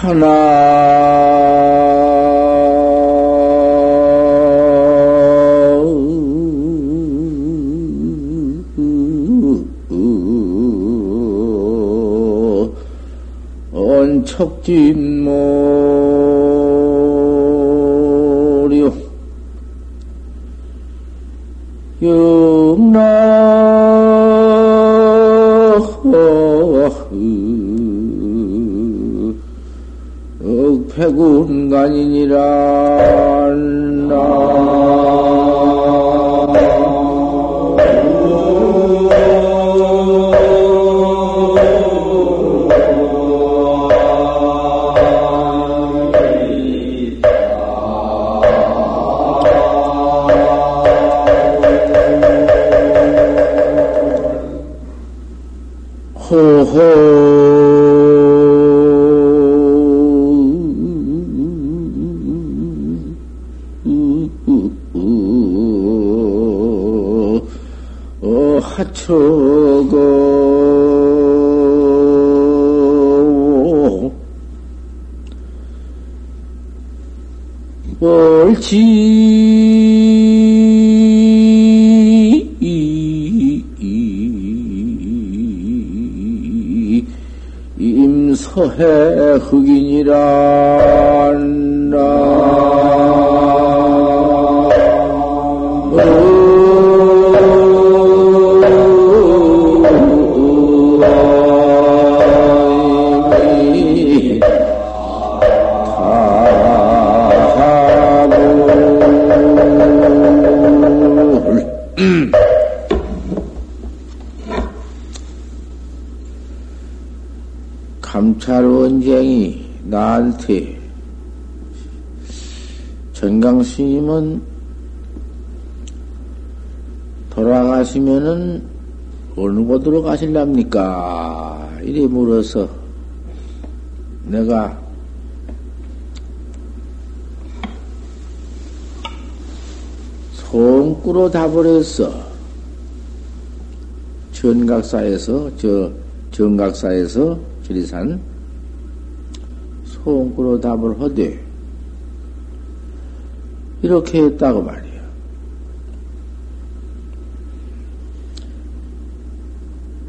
하나. 척진 원쟁이 나한테 전강 스님은 돌아가시면은 어느 곳으로 가실랍니까? 이래 물어서 내가 송꾸로 답을 했어. 전각사에서, 저, 정각사에서 지리산 송꾸로 답을 하되, 이렇게 했다고 말이야.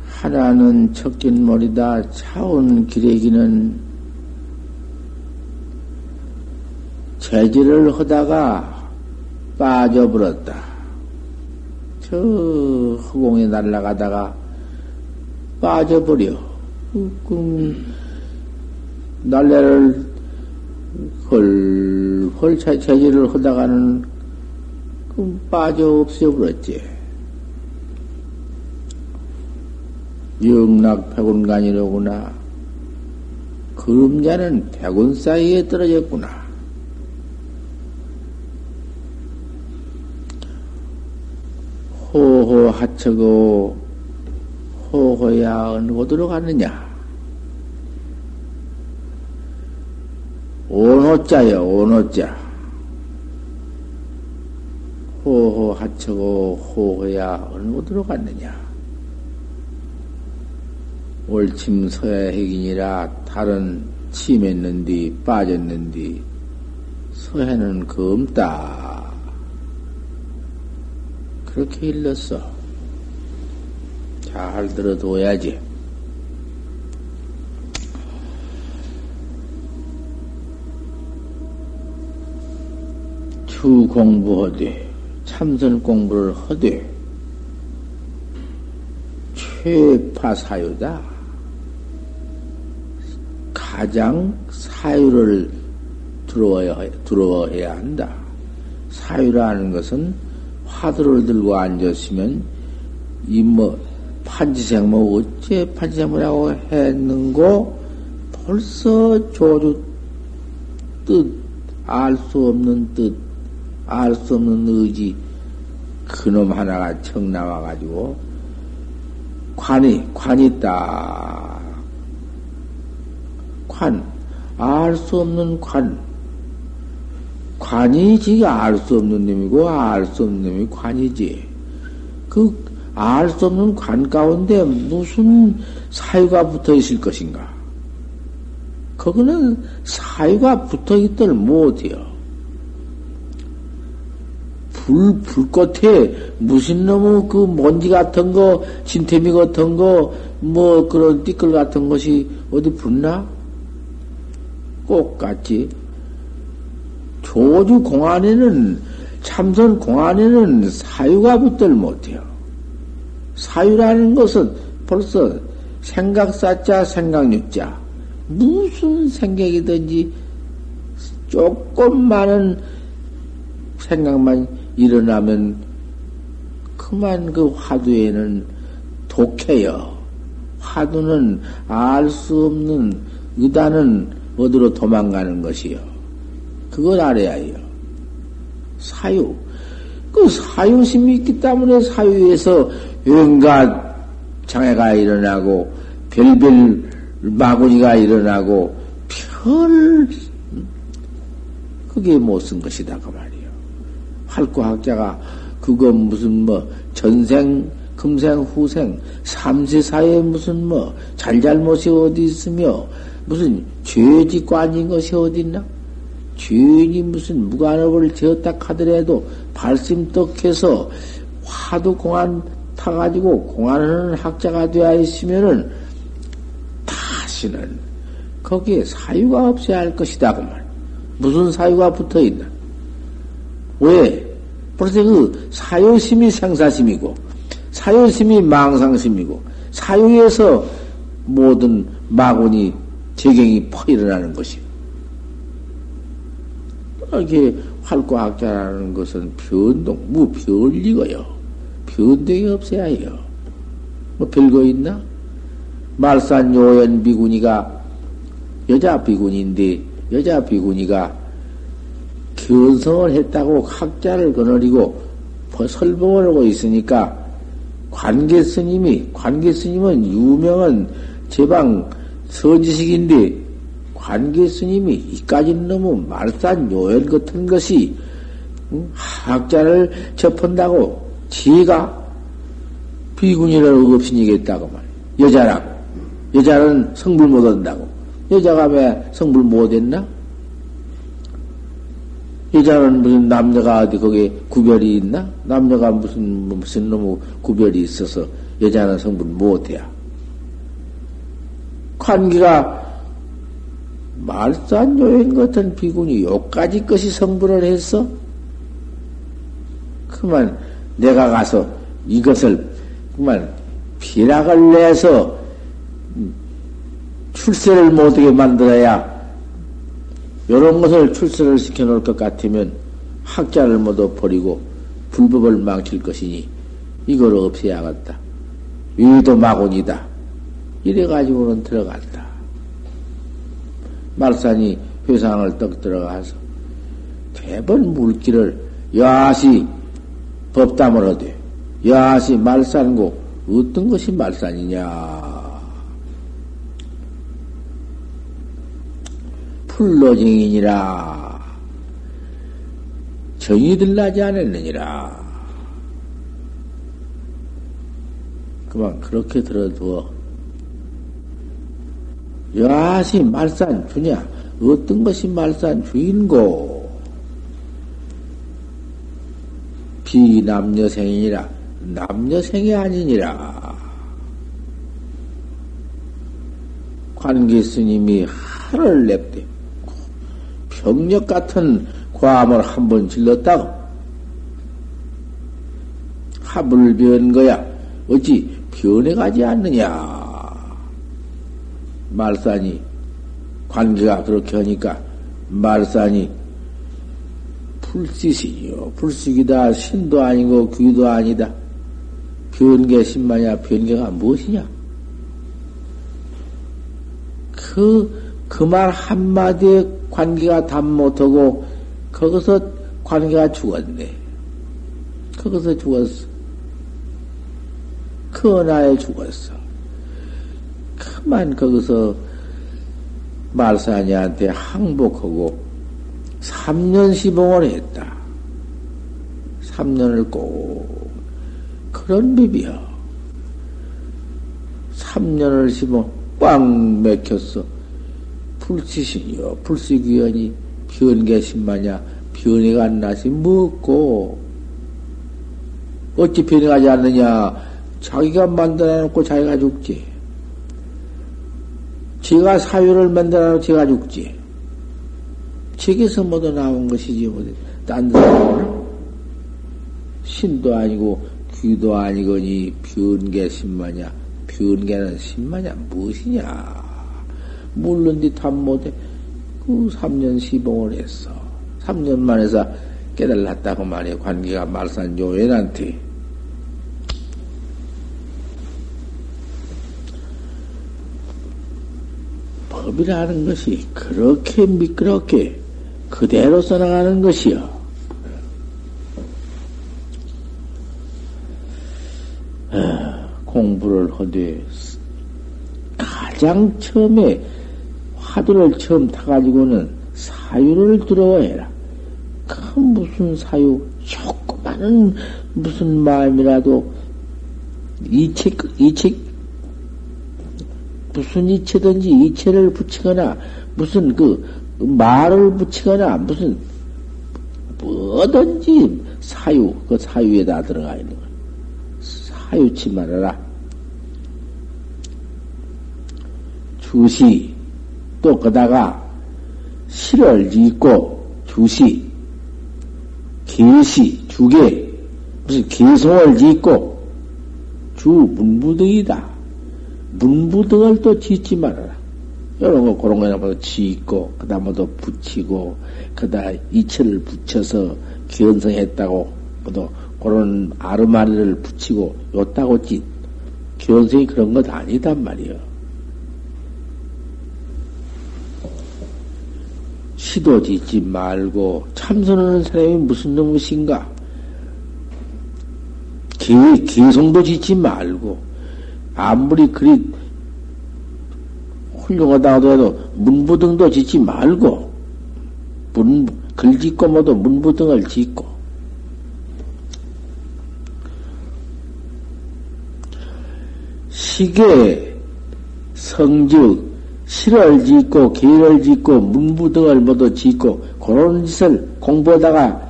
하나는 척긴 머리다. 차온 기레기는 재질을 하다가 빠져버렸다. 저 허공에 날아가다가 빠져버려. 그 날래를 헐, 헐 재질을 하다가는 빠져 없어버렸지. 영락 백운간이로구나. 그림자는 백운 사이에 떨어졌구나. 호호 하처고 호호야 어느 곳으로 갔느냐? 오노자여 오노자 호호 하처고 호호야 어느 곳으로 갔느냐? 올침 서야 핵이니라 다른 침했는디 빠졌는디 서해는 검다. 그렇게 일렀어. 잘 들어둬야지. 추 공부하되, 참선 공부를 하되, 최파 사유다. 가장 사유를 들어야, 들어야 한다. 사유라는 것은 화두를 들고 앉았으면 이뭐 판지생 뭐 어째 판지생이라고 했는고 벌써 조주 뜻 알 수 없는 뜻 알 수 없는 의지 그놈 하나가 청 나와가지고 관이 관이 있다 관알 수 없는 관 관이 지가 알수 없는 놈이고 알 수 없는 놈이 관이지. 그 알 수 없는 관 가운데 무슨 사유가 붙어 있을 것인가? 거기는 사유가 붙어 있들 못해요. 불, 불꽃에 무슨 놈의 그 먼지 같은 거, 진태미 같은 거, 뭐 그런 띠끌 같은 것이 어디 붙나? 똑같지. 조주 공안에는, 참선 공안에는 사유가 붙들 못해요. 사유라는 것은 벌써 생각사자, 생각육자. 무슨 생각이든지 조금 많은 생각만 일어나면 그만 그 화두에는 독해요. 화두는 알 수 없는 의단은 어디로 도망가는 것이요. 그걸 알아야 해요. 사유. 그 사유심이 있기 때문에 사유에서 온갖 장애가 일어나고 별별 마구니가 일어나고 별 그게 못 쓴 것이다 그 말이요. 활구학자가 그거 무슨 뭐 전생 금생 후생 삼세사에 무슨 뭐 잘잘못이 어디 있으며 무슨 죄짓관인 것이 어디 있나? 죄인이 무슨 무관업을 지었다 하더라도 발심떡해서 화두 공안 타가지고 공안하는 학자가 되어 있으면은 다시는 거기에 사유가 없어야 할 것이다 그 말. 무슨 사유가 붙어 있나? 왜? 벌써 그 사유심이 생사심이고 사유심이 망상심이고 사유에서 모든 마군이 재경이 퍼 일어나는 것이. 이렇게 활과학자라는 것은 변동, 무별리고요. 변동이 없어야 해요. 뭐 별거 있나? 말산 요연 비구니가 여자 비구니인데 여자 비구니가 견성을 했다고 학자를 거느리고 설봉을 하고 있으니까 관계 스님이 관계 스님은 유명한 제방 서지식인데 관계 스님이 이까지 너무 말산 요연 같은 것이 학자를 접한다고 지가 비군이라고 없이니겠다고 말이야. 여자라고. 여자는 성불 못 얻는다고. 여자가 왜 성불 못 했나? 여자는 무슨 남녀가 어디 거기에 구별이 있나? 남녀가 무슨, 무슨 놈의 구별이 있어서 여자는 성불 못해야. 관계가 말산 요인 같은 비군이 요까지 것이 성불을 했어? 그만 내가 가서 이것을 그만 비락을 내서 출세를 못하게 만들어야 이런 것을 출세를 시켜놓을 것 같으면 학자를 모두 버리고 불법을 망칠 것이니 이걸 없애야겠다. 위도 마곤이다. 이래가지고는 들어갔다. 말산이 회상을 떡 들어가서 대번 물기를 야시 법담을 하되 야시 말산고 어떤 것이 말산이냐 풀로증이니라. 정이 들 나지 않았느니라. 그만 그렇게 들어두어. 야시 말산 주냐? 어떤 것이 말산 주인고? 비남녀생이니라. 남녀생이 아니니라. 관계 스님이 하를 냅대 병력 같은 과암을 한 번 질렀다고 합을 변 거야 어찌 변해가지 않느냐 말산이 관계가 그렇게 하니까 말산이 불시신이요. 불식이다. 신도 아니고 귀도 아니다. 변계 신마냐? 변계가 무엇이냐? 그, 그 말 한마디에 관계가 답 못하고, 거기서 관계가 죽었네. 거기서 죽었어. 그 은하에 죽었어. 그만 거기서 말사니한테 항복하고 3년 시봉을 했다. 3년을 꼭 그런 비비야. 3년을 시봉 꽉 맥혔어. 불시신이요. 불시귀연이 변개신마냐? 변해가 안 나시 먹고. 어찌 변해가지 않느냐? 자기가 만들어 놓고 자기가 죽지. 제가 사유를 만들어 놓고 제가 죽지. 책에서 모두 나온 것이지 어디 딴 데서 신도 아니고 귀도 아니거니 변개 신마냐? 변개는 신마냐? 무엇이냐 물론 뒤탐 못해 그 3년 시봉을 했어. 3년 만에서 깨달았다고 말이야. 관계가 말산 요인한테. 법이라는 것이 그렇게 미끄럽게 그대로 써나가는 것이요. 어, 공부를 하되 가장 처음에 화두를 처음 타가지고는 사유를 들어해라. 그 무슨 사유, 조그마한 무슨 마음이라도 이체, 이체, 무슨 이체든지 이체를 붙이거나 무슨 그 말을 붙이거나 무슨 뭐든지 사유, 그 사유에다 들어가 있는 거야. 사유치 말아라. 주시, 또 거다가 실을 짓고 주시, 계시, 주계, 무슨 개성을 짓고 주 문부등이다. 문부등을 또 짓지 말아라. 이런 거, 그런 거나 뭐 짓고, 그 다음 뭐도 붙이고, 그 다음 이체를 붙여서 견성했다고, 뭐도 그런 아르마리를 붙이고, 요따고 짓. 견성이 그런 것 아니단 말이요. 시도 짓지 말고 참선하는 사람이 무슨 놈이신가? 기, 기성도 짓지 말고 아무리 그리 훌륭하다고 해도 문부등도 짓지 말고 문, 글 짓고 뭐도 문부등을 짓고 시계 성즉 실을 짓고 계를 짓고 문부등을 모두 짓고 그런 짓을 공부하다가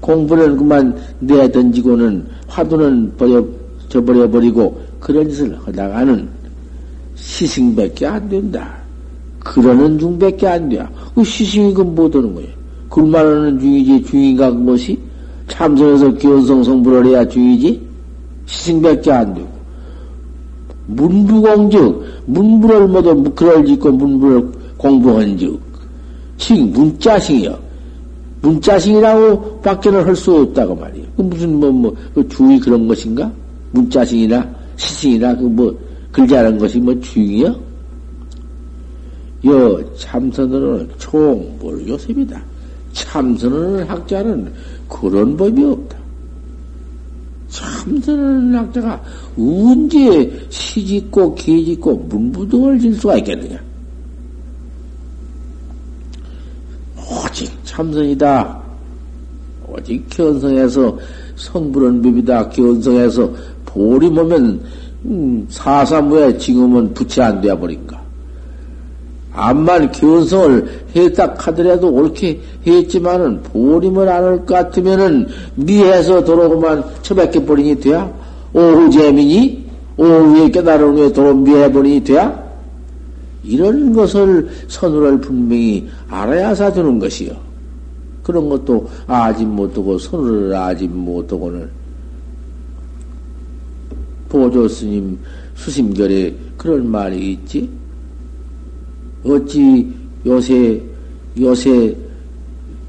공부는 그만 내던지고는 화두는 버려 저버려 버리고 그런 짓을 하다가는 시승밖에 안 된다. 그러는 중밖에 안 돼. 그 시승이 그 못하는 거예요. 굴만하는 중이지 중인가 그것이 참선해서 기원성 성불을 해야 중이지 시승밖에 안 되고 문부공즉 문부를 모두 그럴 짓고 문부를 공부한 즉, 칭, 문자싱이요. 문자싱이라고 밖에는 할 수 없다고 말이에요. 그 무슨, 뭐, 뭐, 그 주의 그런 것인가? 문자싱이나 시싱이나 그 뭐, 글자라는 것이 뭐 주의요? 여, 참선으로는 총몰 요셉이다. 참선하는 학자는 그런 법이 없다. 참선하는 학자가 언제 시짓고 기짓고 문부등을 질 수가 있겠느냐? 오직 참선이다. 오직 견성해서 성불은 법이다. 견성해서 보리 보면 음, 사사무에 지금은 부채 안 되어 버린가. 암만 견성을 했다 하더라도 옳게 했지만은 보림을 안 할 것 같으면은 미해서 도로고만 처박혀 버리니 돼야? 오후 재민이 오후에 깨달은 후에 도로 미해 버리니 돼야? 이런 것을 선우를 분명히 알아야 사주는 것이요. 그런 것도 아직 못하고 선우를 아직 못하고는 보조 스님 수심결에 그런 말이 있지. 어찌 요새 요새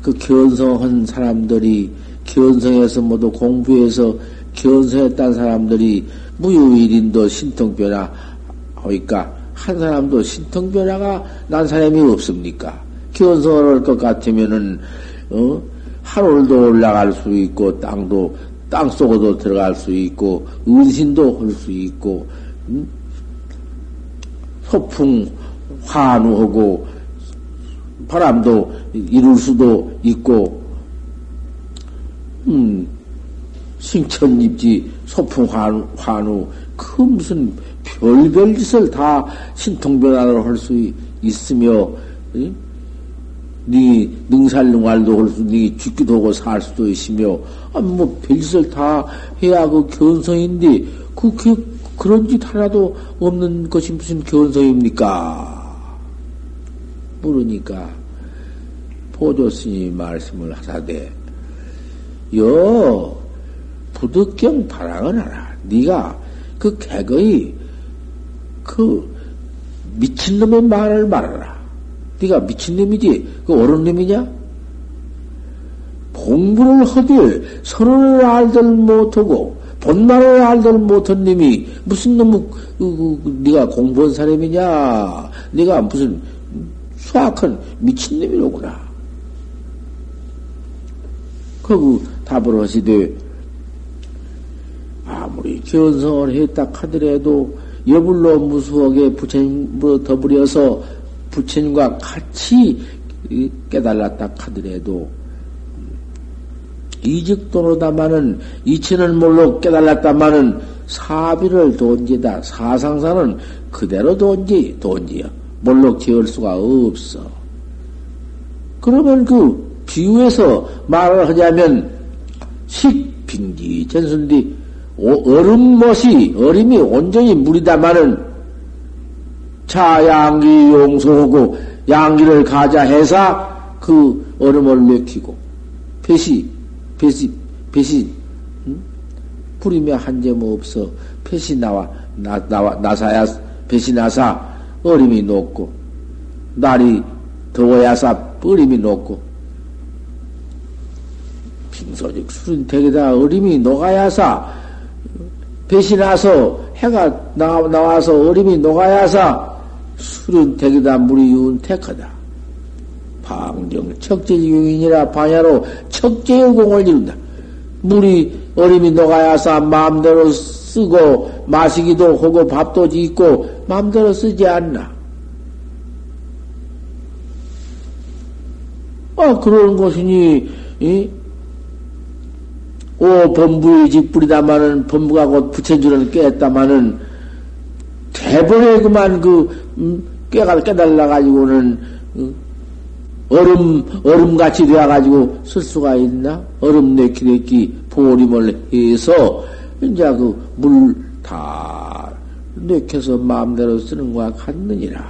그 견성한 사람들이 견성해서 모두 공부해서 견성했다는 사람들이 무유일인도 신통변화 하니까 한 사람도 신통변화가 난 사람이 없습니까? 견성을 할 것 같으면은 어? 하늘도 올라갈 수 있고 땅도 땅 속으로 들어갈 수 있고 은신도 할 수 있고 음? 소풍 환우하고 바람도 이룰 수도 있고 음 신천입지, 소풍 환우, 환우, 그 무슨 별별 짓을 다 신통변화를 할 수 있으며, 네 능살능활도 할 수, 네 죽기도 하고 살 수도 있으며, 아, 뭐, 별짓을 다 해야 그 견성인데, 그, 그, 그런 짓 하나도 없는 것이 무슨 견성입니까? 모르니까, 보조스님 말씀을 하사대, 여, 부득경 발랑을 하라. 네가 그 개거의 그 미친놈의 말을 말하라. 네가 미친놈이지 그 옳은 놈이냐? 공부를 하되 선언을 알들 못하고 본말을 알들 못한 놈이 무슨 놈의 그, 그, 그, 네가 공부한 사람이냐? 네가 무슨 수학한 미친놈이로구나. 그 답을 하시되 아무리 견성을 했다 하더라도 여불로 무수하게 부처님으로 더불여서 부처님과 같이 깨달았다 하더라도 이직도로다마는 이치는 몰로 깨달았다마는 사비를 돈지다 사상사는 그대로 돈지 돈지야 몰록 지을 수가 없어. 그러면 그 비유에서 말을 하자면 식빈기 전순디 얼음못이 얼음이 온전히 물이다마는 자양기 용서하고 양기를 가자 해서 그 얼음을 맥히고 배시 배시 배시 응? 부리며 한점 없어 배시 나와 나 나와 나사야 배시 나사 얼음이 녹고 날이 더워야사 얼음이 녹고 빙소직 대개다 얼음이 녹아야사 배시 나서 해가 나, 나와서 얼음이 녹아야사 대기다 물이 윤택하다. 방정 척제유인이라 반야로 척제의 공을 이룬다. 물이 얼음이 녹아야사 마음대로 쓰고 마시기도 하고 밥도 짓고 마음대로 쓰지 않나. 아 그런 것이니 이? 오 범부의 직불이다마는 범부가 곧 부처줄을 깼다마는 대번에 그만 그 음, 깨가 깨달라 가지고는 어, 얼음 얼음 같이 되어 가지고 쓸 수가 있나? 얼음 내키 내키 보림을 해서 이제 그 물 다 내켜서 마음대로 쓰는 거와 같느니라.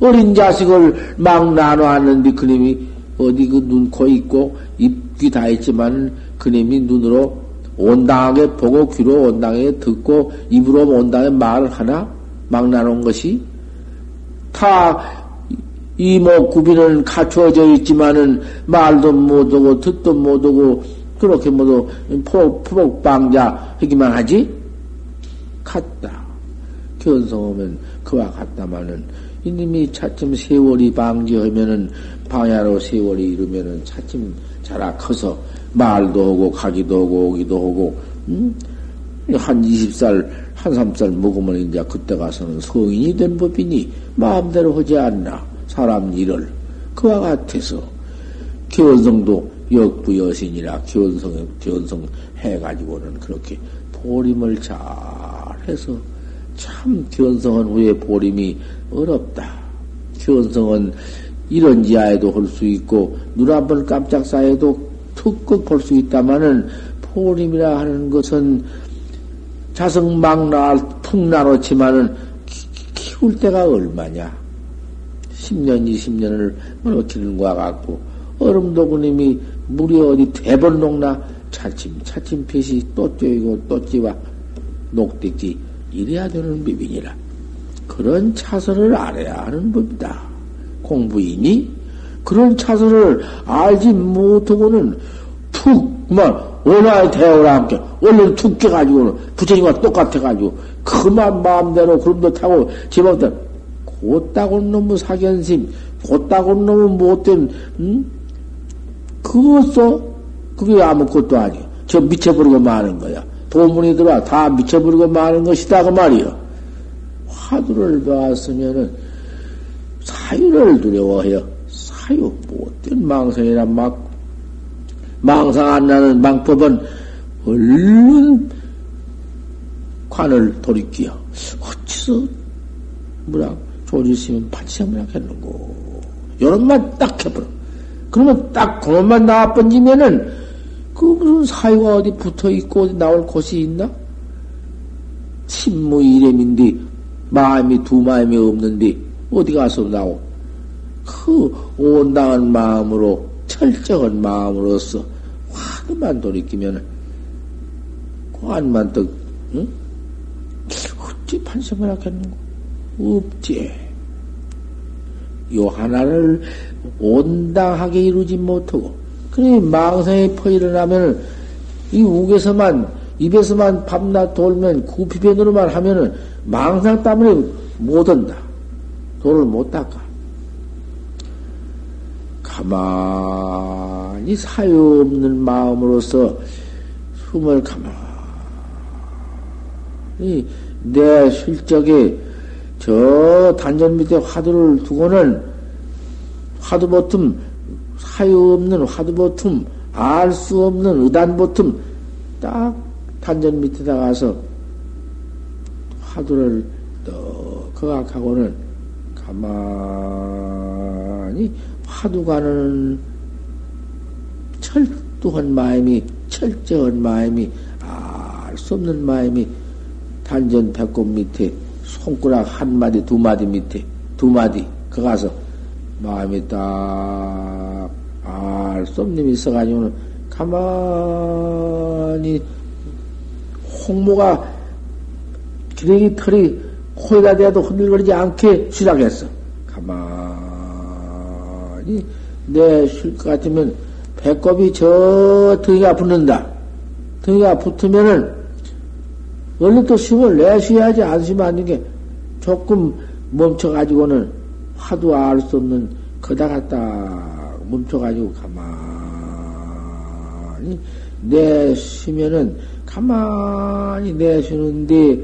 어린 자식을 막 나눠왔는데 그님이 어디 그 눈, 코 있고 입, 귀 다 있지만 그님이 눈으로 온당하게 보고 귀로 온당하게 듣고 입으로 온당하게 말을 하나 막 나눈 것이 다 이목 구비는 갖추어져 있지만은 말도 못하고 듣도 못하고 그렇게 모두 포복방자 하기만 하지 같다. 견성하면 그와 같다마는 이님이 차츰 세월이 방지하면은 방야로 세월이 이르면은 차츰 자라 커서 말도 하고 가기도 하고 오기도 하고 음? 한 20살 한 3살 먹으면 이제 그때 가서는 성인이 된 법이니 마음대로 하지 않나 사람 일을 그와 같아서 견성도 역부 여신이라 견성 견성 해가지고는 그렇게 보림을 잘 해서 참 견성은 후에 보림이 어렵다. 견성은 이런 지하에도 할 수 있고 눈 한 번 깜짝 사에도 툭툭 볼수 있다마는 보림이라 하는 것은 자성 막나푹 나놓지만은 키울 때가 얼마냐? 10년, 20년을 먹히는 것 같고, 얼음도 그님이 물이 어디 대번 녹나 차츰, 차츰 빛이 또 쬐이고 또 찌와 녹듯이 이래야 되는 비비니라. 그런 차선을 알아야 하는 법이다. 공부이니 그런 차선을 알지 못하고는 푹, 막, 원화의 대오와 함께, 얼른 툭 깨가지고는 부처님과 똑같아가지고, 그만 마음대로 그럼도 타고, 제법들, 곧다곤 놈의 사견심, 곧다곤 놈의 못된, 응? 그것도, 그게 아무것도 아니야. 저 미쳐버리고 마는 거야. 도문이 들어와 다 미쳐버리고 마는 것이다. 그 말이야. 화두를 봤으면은 사유를 두려워해요. 사유, 못된 망상이란 막, 망상 안 나는 망법은 얼른 관을 돌이키어. 어찌서, 뭐라, 조지시면 파치생물하겠는고. 요런만 딱 해버려. 그러면 딱 그것만 나와 번지면은 그 무슨 사유가 어디 붙어 있고 어디 나올 곳이 있나? 침무 이렘인데 마음이 두 마음이 없는데 어디 가서 나오? 그 온당한 마음으로 철저한 마음으로서 화두만 돌이키면 관만 떡 응? 어찌 판성을 하겠는고 없지. 요 하나를 온당하게 이루지 못하고 그래 망상에 퍼 일어나면은 이 우에서만 입에서만 밤낮 돌면 구피변으로만 하면은 망상 때문에 못 온다. 돌을 못 닦아. 가만히 사유 없는 마음으로서 숨을 가만히 내 실적에 저 단전 밑에 화두를 두고는 화두 보틈 사유 없는 화두 보틈 알 수 없는 의단 보틈 딱 단전 밑에다 가서 화두를 또 거각하고는 가만히 화두가는 철두한 마음이 철저한 마음이 알 수 없는 마음이 단전 배꼽 밑에 손가락 한 마디 두 마디 밑에 두 마디 그 가서 마음이 딱 알 수 없는 있어가지고는 가만히 홍모가 기레기 털이 코에다 대도 흔들거리지 않게 시작했어. 가만히 내 쉴 것 같으면 배꼽이 저 등이가 붙는다. 등이가 붙으면은 얼른 또 힘을 내쉬어야지 안 쉬면 안 되는 게 조금 멈춰가지고는 화도 알 수 없는 거다 갔다 멈춰가지고 가만히 내쉬면은 가만히 내쉬는데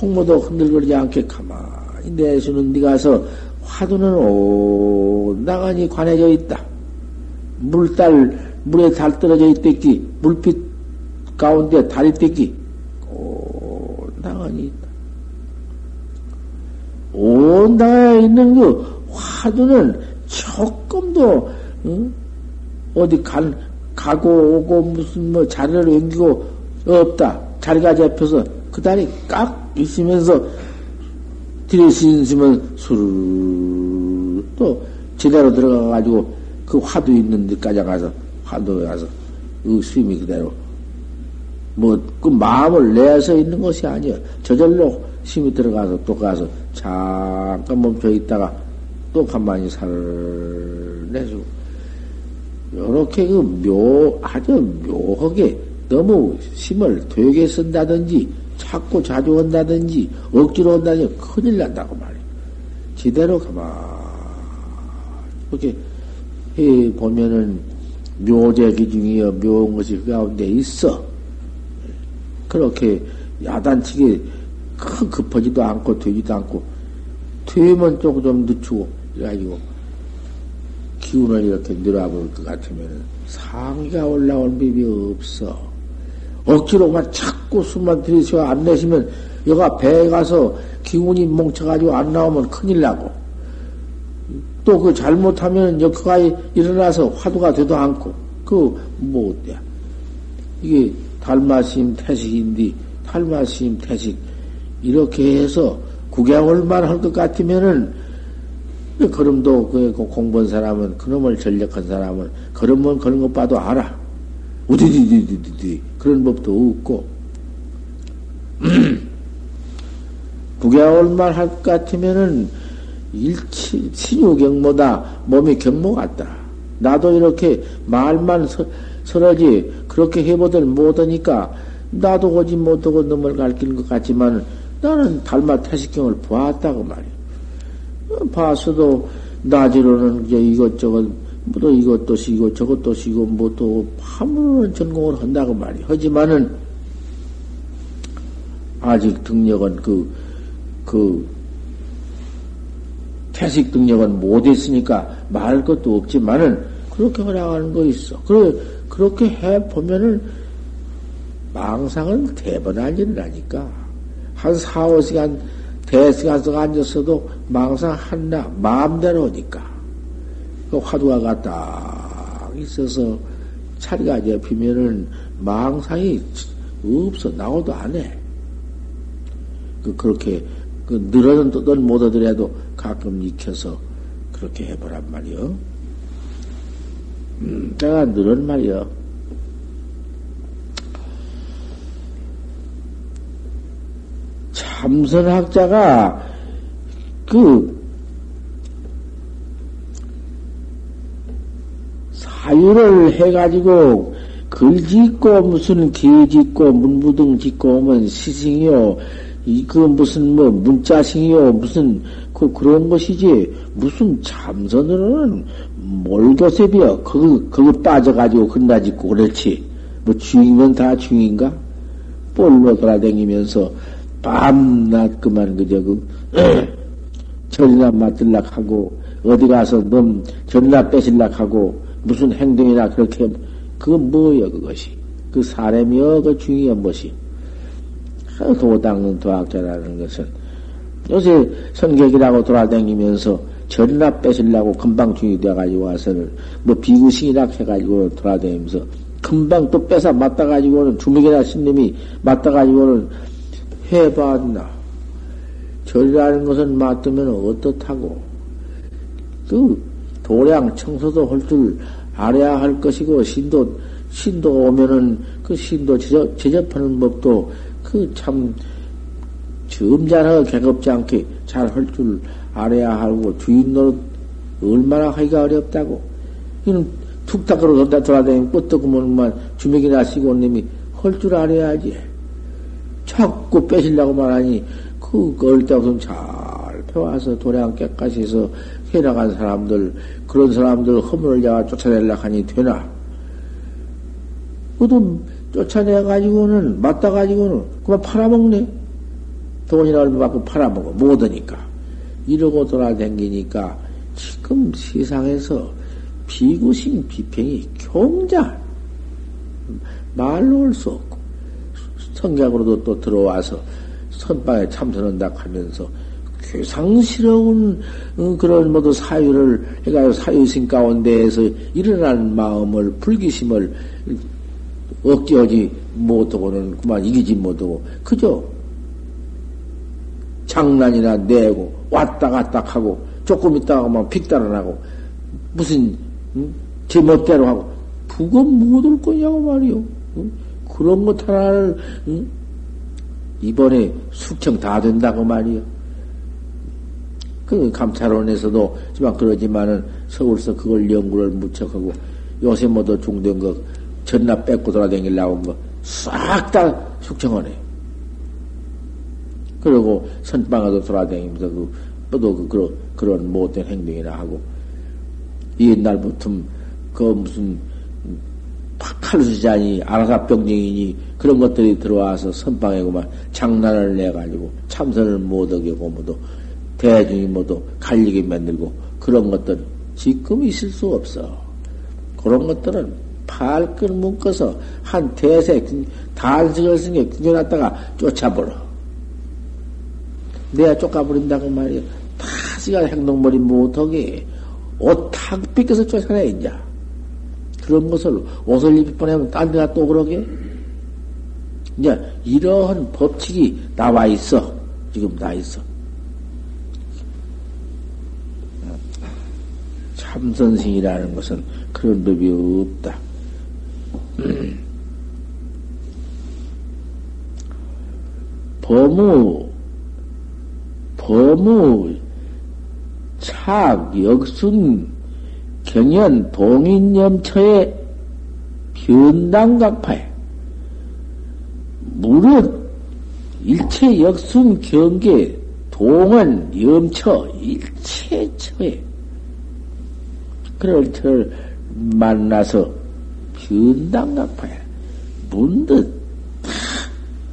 홍모도 흔들거리지 않게 가만히 내쉬는 데 가서 화두는 온당하니 관해져 있다. 물달, 물에 달 떨어져 있댔기, 물빛 가운데 달이 댔기, 온당하니 있다. 온당에 있는 그 화두는 조금도, 응? 어디 간, 가고 오고 무슨 뭐 자리를 옮기고 없다. 자리가 잡혀서 그 다리 깍 있으면서 들이쉬면 술을 또 제대로 들어가 가지고 그 화두 있는 데까지 가서 화두에 가서 그 수임이 그대로 뭐 그 마음을 내서 있는 것이 아니야. 저절로 심이 들어가서 또 가서 잠깐 멈춰 있다가 또 가만히 살을 내주고 요렇게 그 묘, 아주 묘하게 너무 심을 되게 쓴다든지 자꾸 자주 온다든지 억지로 온다든지 큰일 난다고 말이야. 지대로 가만 이렇게 해 보면은 묘제 기중이여 묘한 것이 그 가운데 있어. 그렇게 야단치게 큰 급하지도 않고 되지도 않고 되면 조금 좀 늦추고 이래가지고 기운을 이렇게 늘어볼 것 같으면 상기가 올라올 법이 없어. 억지로만 자꾸 숨만 들이쉬어 안 내시면 여가 배에 가서 기운이 뭉쳐가지고 안 나오면 큰일 나고. 또 그 잘못하면 역가 일어나서 화두가 되도 않고 그뭐 어때야 이게 달마심 태식인데 달마심 태식 이렇게 해서 구경을만 할것 같으면은 걸음도 그 공부한 사람은 그놈을 전력한 사람은 걸음은 그런 것 봐도 알아. 우디디디디디 그런 법도 없고 구경을만 할것 같으면은 일치 신유경모다 몸이 경모 같다. 나도 이렇게 말만 서, 서러지 그렇게 해보들 못하니까 나도 오지 못하고 놈을 가르치는 것 같지만 나는 달마 태식경을 보았다고 말이야. 봤어도 낮으로는 이것저것 뭐또 이것도 시고 저것도 시고 뭐 또 파문은 전공을 한다고 말이야. 하지만은 아직 등력은 그, 그, 태식 등력은 못했으니까 말할 것도 없지만은 그렇게 허락하는 거 있어. 그래, 그렇게 해 보면은 망상은 대번 안 일어나니까. 한 4, 5시간 대시간서 앉았어도 망상 한나 마음대로 오니까 그 화두가 딱 있어서 자리가 잡히면은 망상이 없어 나오도 안 해. 그 그렇게 그 늘어는 못 얻으려도 가끔 익혀서 그렇게 해보란 말이요. 음, 내가 늘은 말이요. 참선학자가 그 사유를 해가지고 글 짓고 무슨 개 짓고 문무등 짓고 오면 시승이요. 이그 무슨 뭐 문자승이요. 무슨 그 그런 것이지 무슨 참선으로는 몰교셉이요. 그거 그거 빠져가지고 건나 짓고 그렇지. 뭐 주인은 다 주인가? 볼로 돌아다니면서 밤낮 그만 그저 그 절이나 맡들락 하고 어디 가서 놈 절이나 뺏을락 하고 무슨 행동이나 그렇게 그건 뭐여 그것이? 그 사람이여 그 중이여 무엇이? 도닦는 도학자라는 것은. 요새 선객이라고 돌아다니면서 절이나 뺏으려고 금방 중이 되어가지고 와서는 뭐 비구신이라 해가지고 돌아다니면서 금방 또 뺏어 맞다가지고는 주먹이나 신님이 맞다가지고는 해봤나. 절이라는 것은 맞으면 어떻다고. 그 도량 청소도 할 줄 알아야 할 것이고, 신도, 신도 오면은 그 신도 제접, 제접하는 법도 그 참, 점잖아 개겁지 않게 잘 할 줄 알아야 하고, 주인 노릇 얼마나 하기가 어렵다고. 이는 툭탁 걸어 돌아다니고, 끄떡구멍만 주먹이나 쓰고 님이 할 줄 알아야지. 자꾸 빼시려고 말하니 그 어릴 때부터 잘 배워서 도량 깨까지 해서 해나간 사람들 그런 사람들 허물을 내가 쫓아내려 하니 되나? 그도 쫓아내가지고는 맞다가지고는 그만 팔아먹네. 돈이나 얼마 받고 팔아먹어. 못하니까. 이러고 돌아다니니까 지금 세상에서 비구심 비평이 경자 말로 할 수 없고 성격으로도 또 들어와서 선방에 참선한다 하면서 괴상스러운 어, 그런 모두 사유를 해가 사유신 가운데에서 일어난 마음을 불기심을 억제하지 못하고는 그만 이기지 못하고 그저 장난이나 내고 왔다 갔다 하고 조금 있다가 막 픽달아나고 무슨 응? 제 멋대로 하고 그건 못올 거냐고 말이요. 응? 그런 것 하나를 응? 이번에 숙청 다 된다고 말이요. 그 감찰원에서도 지만 그러지만은 서울서 그걸 연구를 무척 하고 요새 모두 중된 거 전나 뺏고 돌아다닐 나온 거 싹 다 숙청원에. 그리고 선방에도 돌아다니면서 그, 또 그, 그런, 그런 못된 행동이나 하고 옛날부터 그 무슨 칼수자니 아라사 병쟁이니 그런 것들이 들어와서 선방에 그만 장난을 내가지고 참선을 못하게 고모도 대중이 모두 갈리게 만들고 그런 것들 지금 있을 수 없어. 그런 것들은 팔끈 묶어서 한 대세 단식을 쓴게 균겨놨다가 쫓아버려. 내가 쫓아버린다고 말이야. 다시가 행동머리 못하게 옷탁 삐껴서 쫓아내, 이제. 그런 것을 옷을 입을 뻔하면 딴 데가 또 그러게? 이제 이러한 법칙이 나와 있어. 지금 나 있어. 참선생이라는 것은 그런 법이 없다. 범우, 범우, 착, 역순, 경연 동인염처의 변당각파에 무릇 일체 역순 경계 동은 염처 일체 처에 그럴 를 만나서 변당각파에 문득 다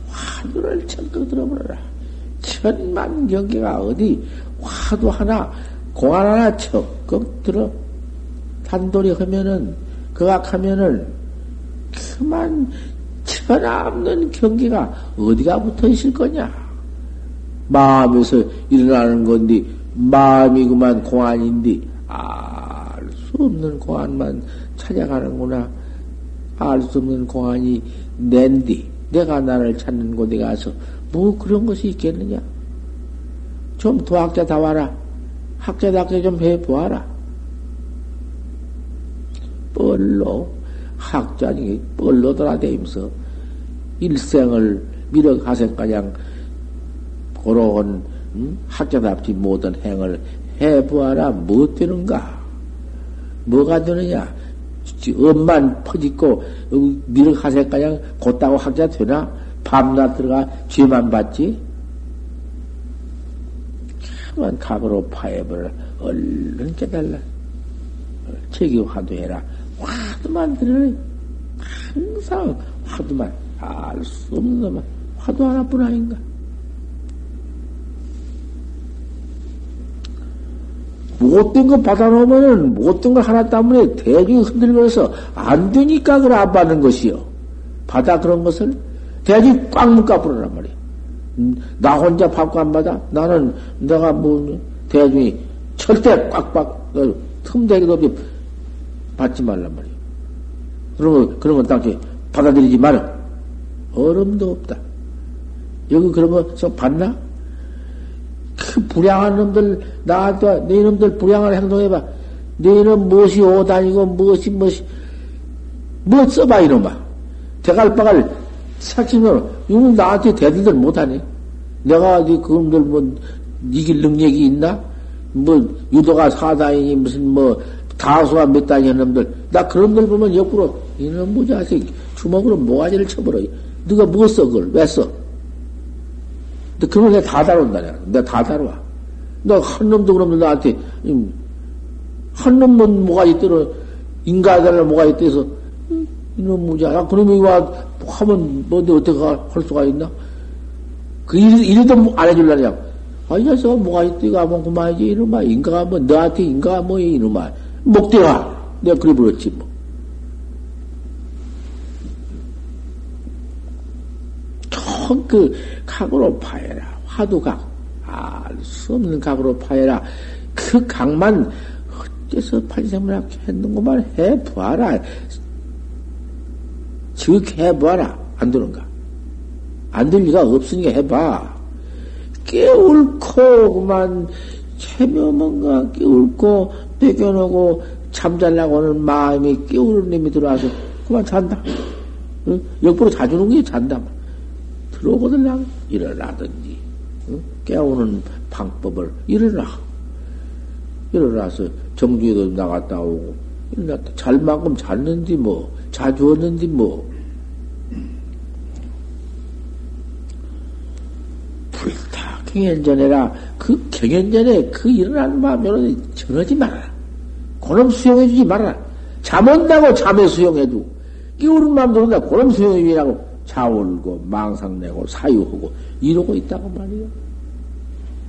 화두를 적극 들어버려라. 천만 경계가 어디 화두 하나 공안 하나 적극 들어 단돌이 하면은, 그악하면은, 그만 천없는 경계가 어디가 붙어 있을 거냐? 마음에서 일어나는 건데, 마음이 그만 공안인데, 알 없는 공안만 찾아가는구나. 알 수 없는 공안이 낸디. 내가 나를 찾는 곳에 가서 뭐 그런 것이 있겠느냐? 좀 도학자 다 와라. 학자답게 좀 해보아라. 뻘로, 학자니 뻘로 돌아다니면서 일생을 미륵하생가량 고로운 음? 학자답지 못한 행을 해보아라. 뭐 되는가? 뭐가 되느냐? 엄만 퍼짓고 미륵하생가량 곧다고 학자 되나? 밤낮 들어가 죄만 받지? 참한 각으로 파해버려. 얼른 깨달라. 책이 화두해라. 화두만 들으니 항상 화두만 알 수 없는 것만 화두 하나뿐 아닌가. 못된 거 받아놓으면은 못된 거 하나 때문에 대중이 흔들면서 안 되니까 그걸 안 받는 것이요. 받아 그런 것을 대중이 꽉 묶어 버리란 말이야. 음, 나 혼자 받고 안 받아? 나는 내가 뭐 대중이 절대 꽉꽉 틈대기도 없이 받지 말란 말이야. 그런 건 당시 받아들이지 마라. 얼음도 없다. 여기 그런 거 봤나? 그 불량한 놈들 나한테 네 놈들 불량한 행동해봐. 너희는 무엇이 오다니고 무엇이 무엇이 뭐 써봐 이놈아. 대갈박을 삭히면 이건 나한테 대들들 못하네. 내가 어디 그놈들 뭐 이길 능력이 있나? 뭐 유도가 사다이니 무슨 뭐 다수가 몇 단위 놈들 나 그런 들 보면 옆으로 이놈 무자식 주먹으로 모가지를 쳐버려. 네가 뭐 써, 그걸? 왜 써? 너 그걸 내가 다 다룬다, 내가. 내가 다 다뤄. 너한 놈도 그러면 나한테, 한 놈은 뭐가 있더라. 인가들을 뭐가 있대서, 이놈 무자야. 그놈이 와, 하면 뭔데 어떻게 할 수가 있나? 그 일, 일도 뭐안 해줄라냐. 아, 이 녀석 뭐가 있대가 하면 그만이지. 이놈아. 인가가 뭐, 너한테 인가가 뭐, 이놈아. 목대화. 내가 그래 버렸지, 뭐. 그 각으로 파해라. 화두각. 알 수 없는 각으로 파해라. 그 각만 어째서 판생문학 했는구만 해보아라. 즉 해보아라. 안 되는가? 안 될 리가 없으니까 해봐. 깨울코 그만 채며 뭔가 깨울고 뺏겨놓고 잠잘라고 하는 마음이 깨우는 힘이 들어와서 그만 잔다. 응? 역부로 자주는 게 잔다. 들어오거들랑 일어나든지 응? 깨우는 방법을 일어나 일어나서 정주에도 나갔다 오고 일어났다 잘 만큼 잤는지 뭐 자주었는지 뭐 불타 경연전에라 그 경연전에 그 일어나는 마음으로 전하지 말아라 그놈 수용해주지 말아라 잠 온다고 잠에 수용해도 끼우는 마음 들어온다 그놈 수용해주라고 자울고 망상내고 사유하고 이러고 있다고 말이요.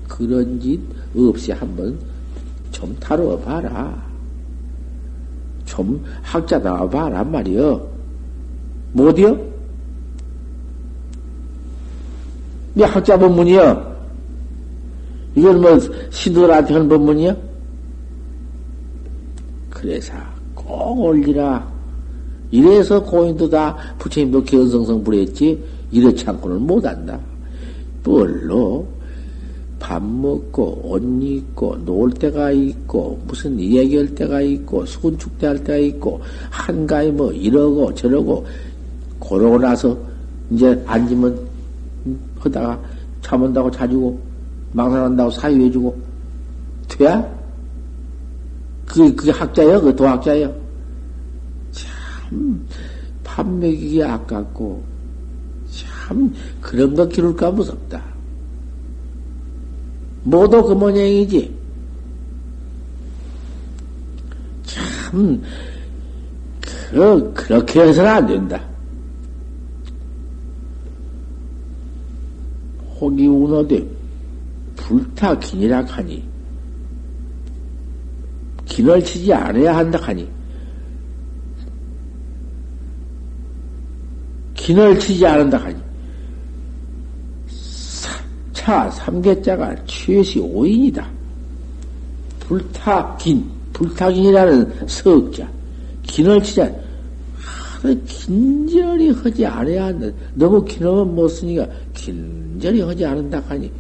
그런 짓 없이 한번 좀 다뤄 봐라. 좀 학자 나와 봐라 말이요. 못이요? 네 학자 법문이요? 이건 뭐 신도들한테 하는 법문이요? 그래서 꼭 올리라. 이래서 고인도 다 부처님도 견성성 부렸지 이렇지 않고는 못한다. 뭘로 밥 먹고 옷 입고 놀 때가 있고 무슨 얘기할 때가 있고 손축대 할 때가 있고 한가위 뭐 이러고 저러고 그러고 나서 이제 앉으면 하다가 잠온다고 자주고 망상한다고 사유해주고 돼야? 그게, 그게 학자예요? 그 도학자예요? 밥 먹이기 아깝고, 참, 그런 거 기를까 무섭다. 모두 그 모양이지. 참, 그, 그렇게 해서는 안 된다. 혹이 운어되 불타 기니라 하니, 기을 치지 않아야 한다 하니, 긴을 치지 않는다 하니. 차, 삼계자가 최시 오인이다. 불타, 긴, 불타긴이라는 석자, 긴을 치자, 하도 긴절히 하지 않아야 한다. 너무 긴하면 못 쓰니까 긴절히 하지 않는다 하니.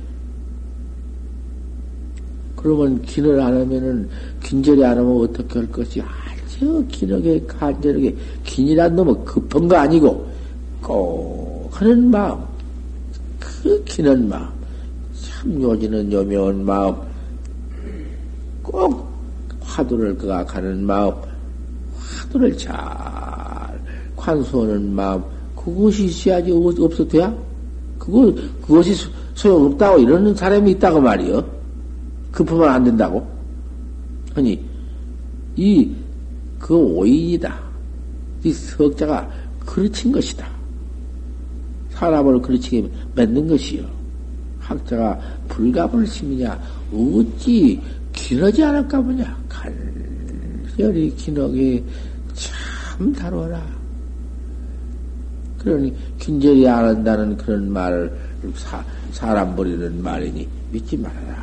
그러면 긴을 안 하면은, 긴절히 안 하면 어떻게 할 것이? 아주 긴하게, 간절하게, 긴이란 놈은 급한 거 아니고, 꼭 하는 마음, 그 기는 마음, 참 요지는 요묘한 마음, 꼭 화두를 그가 가는 마음, 화두를 잘 관수하는 마음, 그것이 있어야지 없어 돼야? 그거, 그것이 소용없다고 이러는 사람이 있다고 말이요. 급하면 안 된다고. 아니, 이, 그 오인이다. 이 석자가 그르친 것이다. 사람을 그르치게 맺는 것이요. 학자가 불가불 심이냐, 어찌 기너지 않을까 보냐. 간절히 기너게 참 다뤄라. 그러니, 긴절히 안 한다는 그런 말을 사, 사람 버리는 말이니 믿지 말아라.